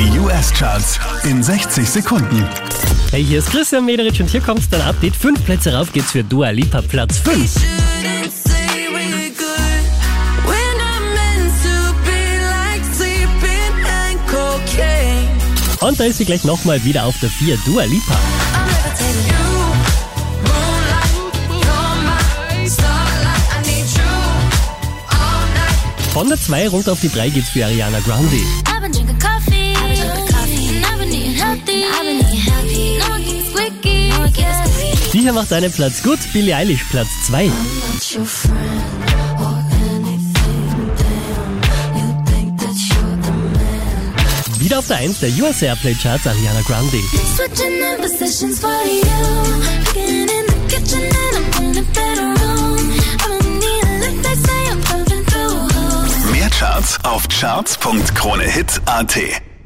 Die US-Charts in 60 Sekunden. Hey, hier ist Christian Mederich und hier kommt dein Update. Fünf Plätze rauf geht's für Dua Lipa, Platz 5. shouldn't say we're good when I'm meant to be like sleeping and cocaine. Und da ist sie gleich nochmal wieder auf der 4, Dua Lipa. Von der 2 runter auf die 3 geht's für Ariana Grande. Hier macht einen Platz gut, Billie Eilish, Platz 2. Not your friend or anything. Damn, you think that you're the man. Wieder auf der 1 der US Airplay Charts, Ariana Grande. Mehr Charts auf charts.kronehit.at